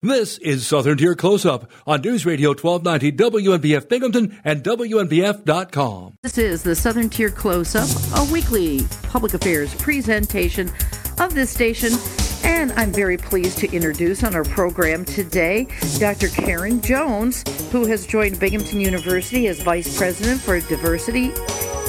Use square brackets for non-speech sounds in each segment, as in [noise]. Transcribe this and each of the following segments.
This is Southern Tier Close Up on News Radio 1290 WNBF Binghamton and WNBF.com. This is the Southern Tier Close Up, a weekly public affairs presentation of this station. And I'm very pleased to introduce on our program today Dr. Karen Jones, who has joined Binghamton University as Vice President for Diversity,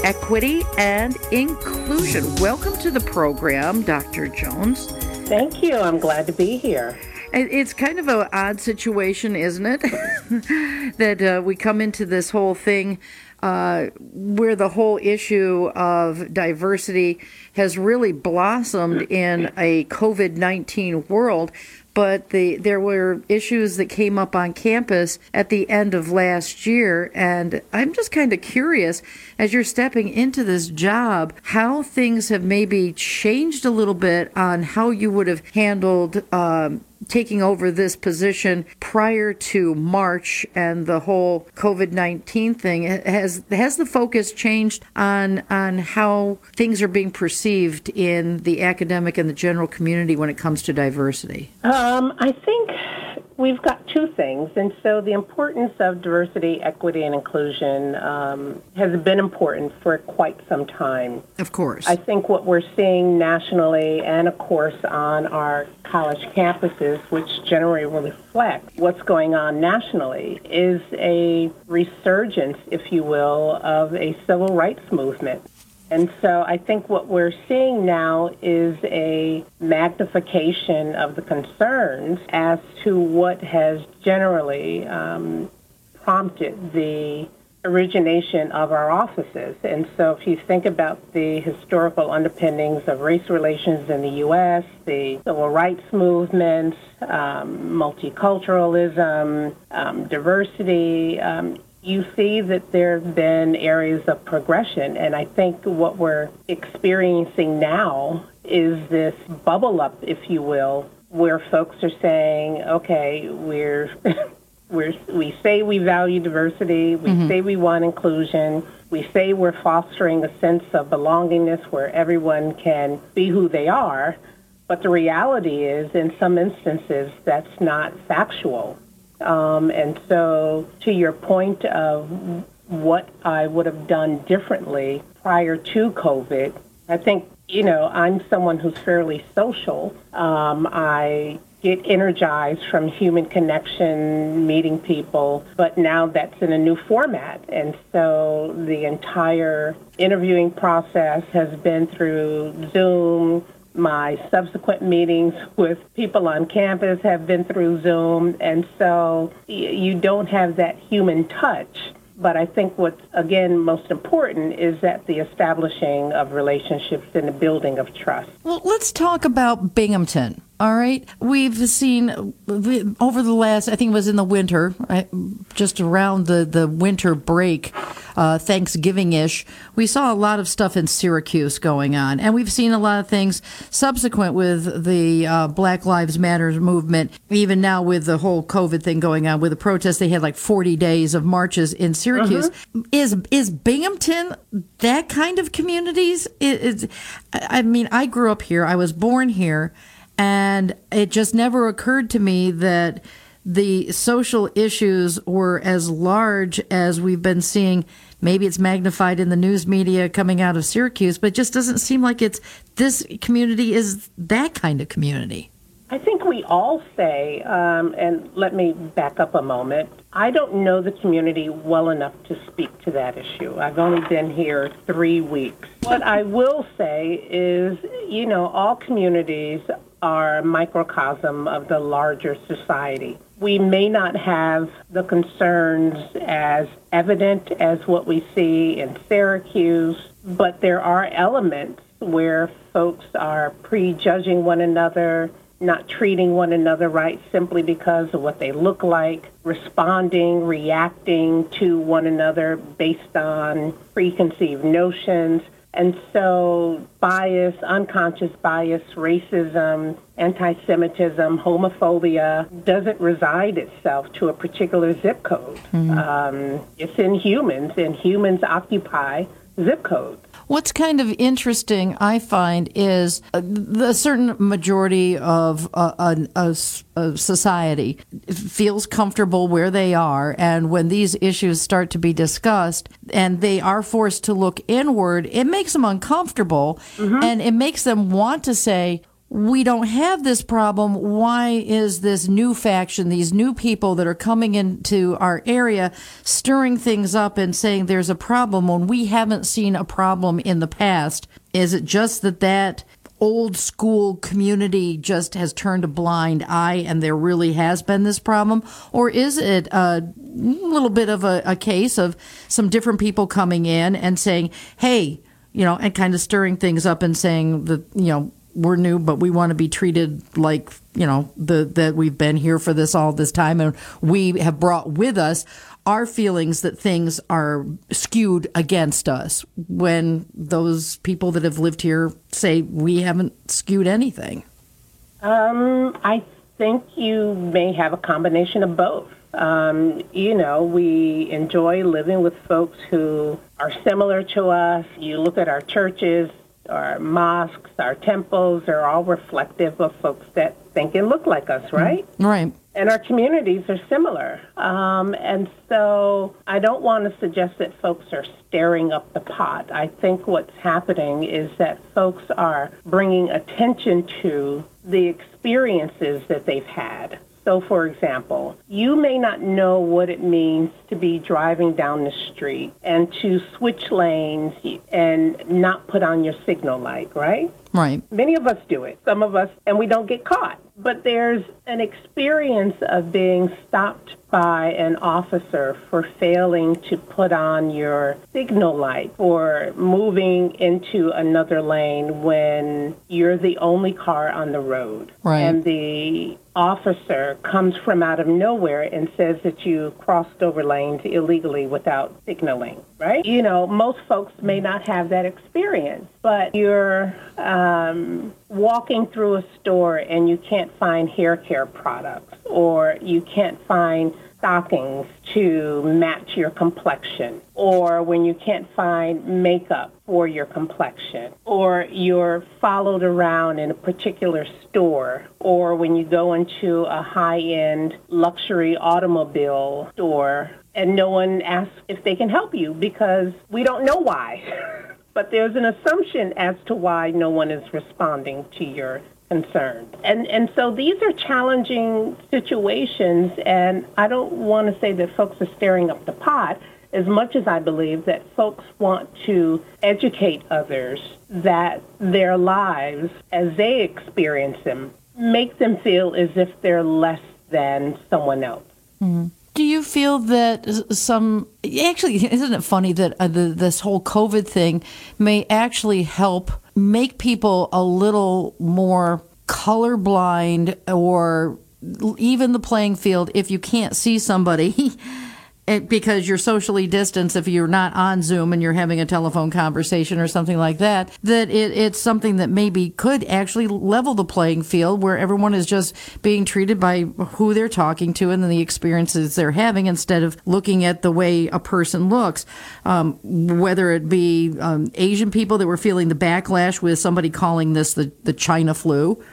Equity, and Inclusion. Welcome to the program, Dr. Jones. Thank you. I'm glad to be here. It's kind of an odd situation, isn't it? [laughs] that uh, we come into this whole thing uh, where the whole issue of diversity has really blossomed in a COVID 19 world but the there were issues that came up on campus at the end of last year and i'm just kind of curious as you're stepping into this job how things have maybe changed a little bit on how you would have handled um, taking over this position prior to March and the whole COVID nineteen thing has has the focus changed on on how things are being perceived in the academic and the general community when it comes to diversity? Um, I think we've got two things. And so the importance of diversity, equity, and inclusion um, has been important for quite some time. Of course. I think what we're seeing nationally and, of course, on our college campuses, which generally reflect what's going on nationally, is a resurgence, if you will, of a civil rights movement. And so I think what we're seeing now is a magnification of the concerns as to what has generally um, prompted the origination of our offices. And so if you think about the historical underpinnings of race relations in the U.S., the civil rights movement, um, multiculturalism, um, diversity, um, you see that there have been areas of progression. And I think what we're experiencing now is this bubble up, if you will, where folks are saying, okay, we're. [laughs] we're, we say we value diversity, we mm-hmm. say we want inclusion, we say we're fostering a sense of belongingness where everyone can be who they are, but the reality is, in some instances, that's not factual. Um, and so, to your point of what I would have done differently prior to COVID, I think, you know, I'm someone who's fairly social. Um, I get energized from human connection, meeting people, but now that's in a new format. And so the entire interviewing process has been through Zoom, my subsequent meetings with people on campus have been through Zoom, and so you don't have that human touch. But I think what's, again, most important is that the establishing of relationships and the building of trust. Well, let's talk about Binghamton. All right. We've seen over the last, I think it was in the winter, just around the, the winter break, uh, Thanksgiving ish, we saw a lot of stuff in Syracuse going on. And we've seen a lot of things subsequent with the uh, Black Lives Matter movement, even now with the whole COVID thing going on with the protests. They had like 40 days of marches in Syracuse. Uh-huh. Is, is Binghamton that kind of communities? It, I mean, I grew up here, I was born here. And it just never occurred to me that the social issues were as large as we've been seeing. Maybe it's magnified in the news media coming out of Syracuse, but it just doesn't seem like it's this community is that kind of community. I think we all say, um, and let me back up a moment. I don't know the community well enough to speak to that issue. I've only been here three weeks. What I will say is, you know, all communities are a microcosm of the larger society. We may not have the concerns as evident as what we see in Syracuse, but there are elements where folks are prejudging one another, not treating one another right simply because of what they look like, responding, reacting to one another based on preconceived notions. And so bias, unconscious bias, racism, anti-Semitism, homophobia doesn't reside itself to a particular zip code. Mm-hmm. Um, it's in humans, and humans occupy zip codes. What's kind of interesting, I find, is uh, the certain majority of uh, a, a, a, society feels comfortable where they are, and when these issues start to be discussed and they are forced to look inward, it makes them uncomfortable, mm-hmm. and it makes them want to say, we don't have this problem. Why is this new faction, these new people that are coming into our area, stirring things up and saying there's a problem when we haven't seen a problem in the past? Is it just that that old school community just has turned a blind eye and there really has been this problem? Or is it a little bit of a, a case of some different people coming in and saying, hey, you know, and kind of stirring things up and saying that, you know, we're new, but we want to be treated like you know the that we've been here for this all this time, and we have brought with us our feelings that things are skewed against us when those people that have lived here say we haven't skewed anything. Um, I think you may have a combination of both. Um, you know, we enjoy living with folks who are similar to us. You look at our churches, our mosques, our temples are all reflective of folks that think and look like us, right? Right. And our communities are similar. Um, and so I don't want to suggest that folks are stirring up the pot. I think what's happening is that folks are bringing attention to the experiences that they've had so, for example, you may not know what it means to be driving down the street and to switch lanes and not put on your signal light, right? Right. Many of us do it, some of us, and we don't get caught. But there's an experience of being stopped by an officer for failing to put on your signal light or moving into another lane when you're the only car on the road. Right. And the officer comes from out of nowhere and says that you crossed over lanes illegally without signaling, right? You know, most folks may not have that experience, but you're um, walking through a store and you can't find hair care products or you can't find stockings to match your complexion, or when you can't find makeup for your complexion, or you're followed around in a particular store, or when you go into a high end luxury automobile store and no one asks if they can help you because we don't know why. [laughs] but there's an assumption as to why no one is responding to your concerned. And and so these are challenging situations and I don't want to say that folks are stirring up the pot as much as I believe that folks want to educate others that their lives as they experience them make them feel as if they're less than someone else. Mm-hmm. Do you feel that some actually isn't it funny that uh, the, this whole COVID thing may actually help make people a little more colorblind or even the playing field if you can't see somebody [laughs] it, because you're socially distanced if you're not on Zoom and you're having a telephone conversation or something like that, that it, it's something that maybe could actually level the playing field where everyone is just being treated by who they're talking to and the experiences they're having instead of looking at the way a person looks. Um, whether it be um, Asian people that were feeling the backlash with somebody calling this the, the China flu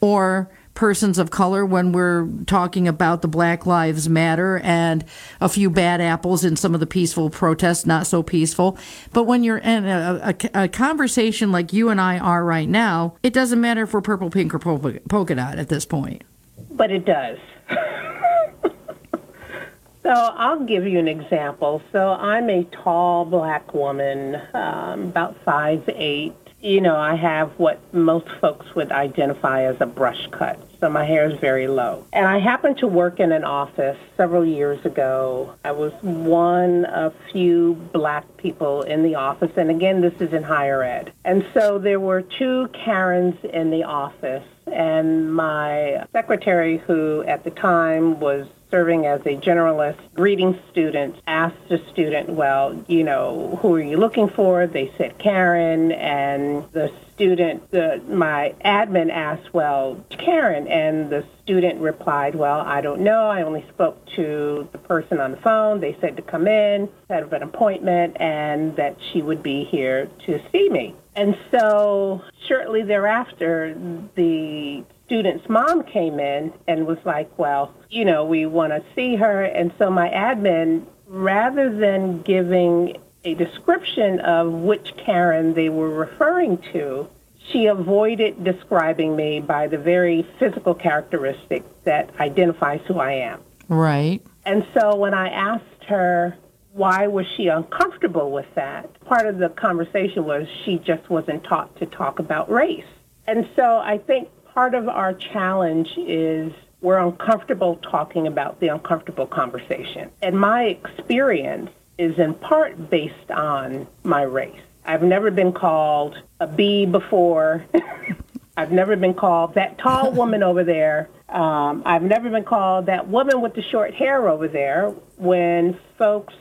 or persons of color when we're talking about the Black Lives Matter and a few bad apples in some of the peaceful protests, not so peaceful. But when you're in a, a, a conversation like you and I are right now, it doesn't matter if we're purple, pink, or polka, polka dot at this point. But it does. [laughs] So I'll give you an example. So I'm a tall black woman, um, about five eight, you know, I have what most folks would identify as a brush cut. So my hair is very low. And I happened to work in an office several years ago. I was one of few black people in the office. And again, this is in higher ed. And so there were two Karens in the office and my secretary, who at the time was serving as a generalist greeting students, asked the student, well, you know, who are you looking for? They said Karen, and the student, the, my admin asked, well, Karen, and the student replied, well, I don't know. I only spoke to the person on the phone. They said to come in, up an appointment, and that she would be here to see me. And so shortly thereafter, the student's mom came in and was like, well, you know, we want to see her. And so my admin, rather than giving a description of which Karen they were referring to, she avoided describing me by the very physical characteristic that identifies who I am. Right. And so when I asked her why was she uncomfortable with that, part of the conversation was she just wasn't taught to talk about race. And so I think part of our challenge is we're uncomfortable talking about the uncomfortable conversation. And my experience is in part based on my race. I've never been called a bee before. [laughs] I've never been called that tall [laughs] woman over there. Um, I've never been called that woman with the short hair over there. When folks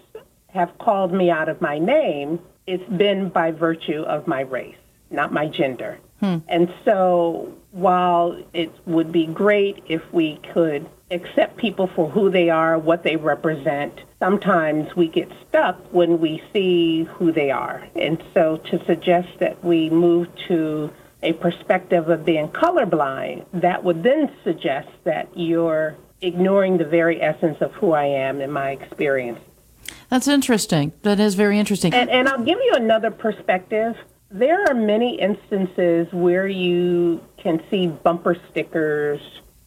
have called me out of my name, it's been by virtue of my race, not my gender. Hmm. And so while it would be great if we could accept people for who they are, what they represent, sometimes we get stuck when we see who they are. And so to suggest that we move to a perspective of being colorblind, that would then suggest that you're ignoring the very essence of who I am in my experience. That's interesting. That is very interesting. And, and I'll give you another perspective. There are many instances where you can see bumper stickers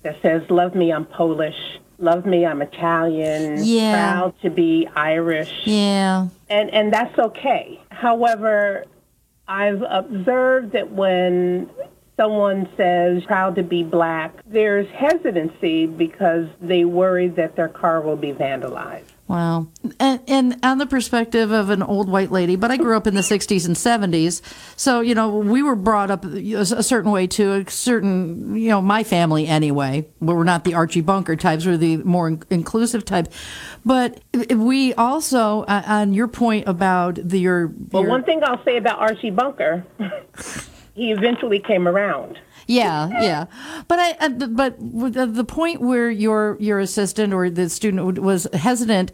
that says "Love me, I'm Polish." "Love me, I'm Italian." Yeah. Proud to be Irish. Yeah. And and that's okay. However, I've observed that when someone says proud to be black, there's hesitancy because they worry that their car will be vandalized. Wow. And, and on the perspective of an old white lady, but I grew up in the 60s and 70s. So, you know, we were brought up a certain way to a certain, you know, my family anyway. We're not the Archie Bunker types, we're the more inclusive type. But we also, uh, on your point about the, your. Well, your, one thing I'll say about Archie Bunker, [laughs] he eventually came around. Yeah, yeah, but I, uh, but the point where your your assistant or the student was hesitant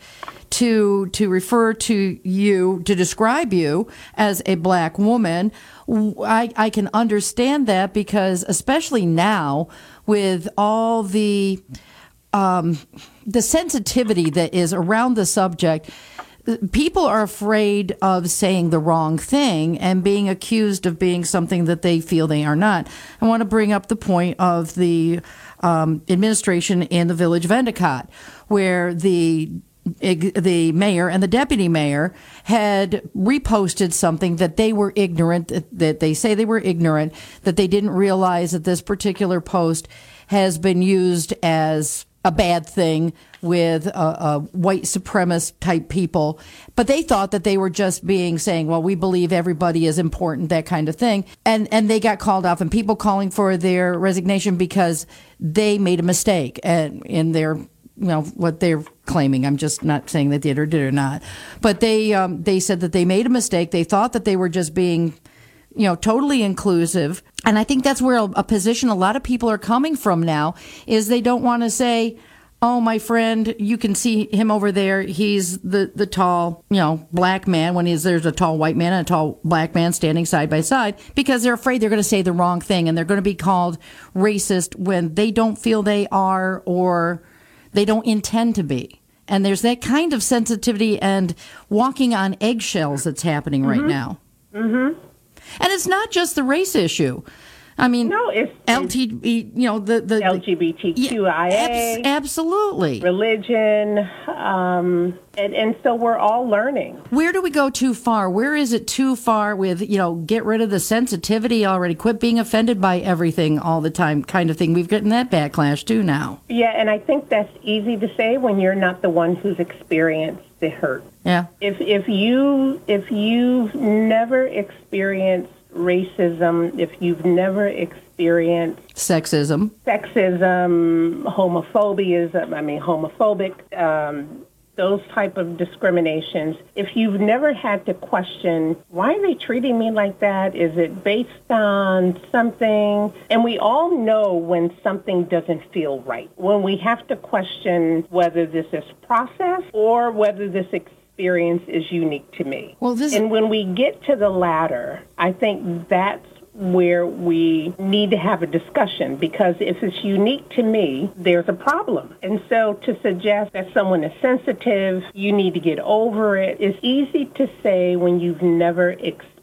to to refer to you to describe you as a black woman, I I can understand that because especially now with all the um, the sensitivity that is around the subject people are afraid of saying the wrong thing and being accused of being something that they feel they are not. I want to bring up the point of the um, administration in the village of Endicott, where the the mayor and the deputy mayor had reposted something that they were ignorant that they say they were ignorant that they didn't realize that this particular post has been used as a bad thing with uh, uh, white supremacist type people, but they thought that they were just being saying, "Well, we believe everybody is important," that kind of thing, and and they got called off, and people calling for their resignation because they made a mistake and in their you know what they're claiming. I'm just not saying they did or did or not, but they um, they said that they made a mistake. They thought that they were just being you know, totally inclusive. And I think that's where a, a position a lot of people are coming from now is they don't want to say, Oh, my friend, you can see him over there. He's the, the tall, you know, black man when he's, there's a tall white man and a tall black man standing side by side because they're afraid they're going to say the wrong thing and they're going to be called racist when they don't feel they are or they don't intend to be. And there's that kind of sensitivity and walking on eggshells that's happening mm-hmm. right now. Mm-hmm. And it's not just the race issue. I mean, no, it's, LT, you know, the, the LGBTQIA, absolutely, religion, um, and and so we're all learning. Where do we go too far? Where is it too far with you know, get rid of the sensitivity already, quit being offended by everything all the time, kind of thing. We've gotten that backlash too now. Yeah, and I think that's easy to say when you're not the one who's experienced the hurt. Yeah. If if you if you've never experienced racism, if you've never experienced Sexism. sexism, homophobia, I mean homophobic, um, those type of discriminations. If you've never had to question why are they treating me like that? Is it based on something? And we all know when something doesn't feel right. When we have to question whether this is process or whether this experience is unique to me. Well, this- and when we get to the latter, I think that's where we need to have a discussion because if it's unique to me, there's a problem. And so to suggest that someone is sensitive, you need to get over it, is easy to say when you've never experienced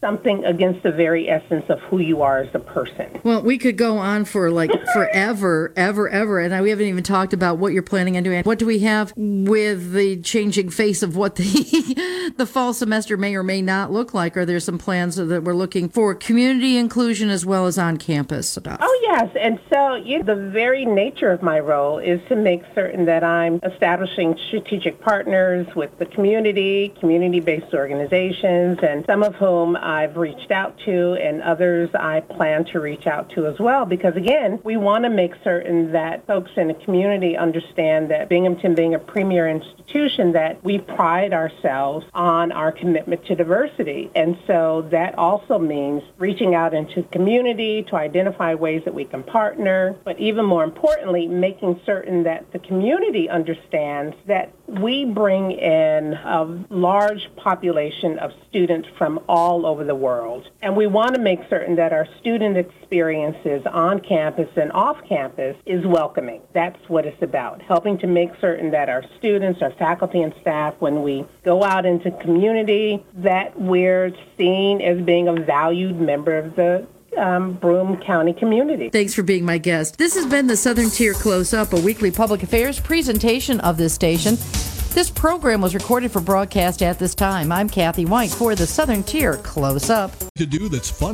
something against the very essence of who you are as a person. Well, we could go on for like forever, ever, ever, and we haven't even talked about what you're planning on doing. What do we have with the changing face of what the [laughs] the fall semester may or may not look like? Are there some plans that we're looking for community inclusion as well as on campus stuff? Oh yes, and so you know, the very nature of my role is to make certain that I'm establishing strategic partners with the community, community-based organizations, and some of whom I've reached out to, and others I plan to reach out to as well. Because again, we want to make certain that folks in the community understand that Binghamton, being a premier institution, that we pride ourselves on our commitment to diversity, and so that also means reaching out into the community to identify ways that we can partner, but even more importantly, making certain that the community understands that we bring in a large population of students from all over the world. And we want to make certain that our student experiences on campus and off campus is welcoming. That's what it's about, helping to make certain that our students, our faculty and staff, when we go out into community, that we're seen as being a valued member of the um, Broome County community. Thanks for being my guest. This has been the Southern Tier Close Up, a weekly public affairs presentation of this station. This program was recorded for broadcast at this time. I'm Kathy Whyte for the Southern Tier Close Up. To do that's fun and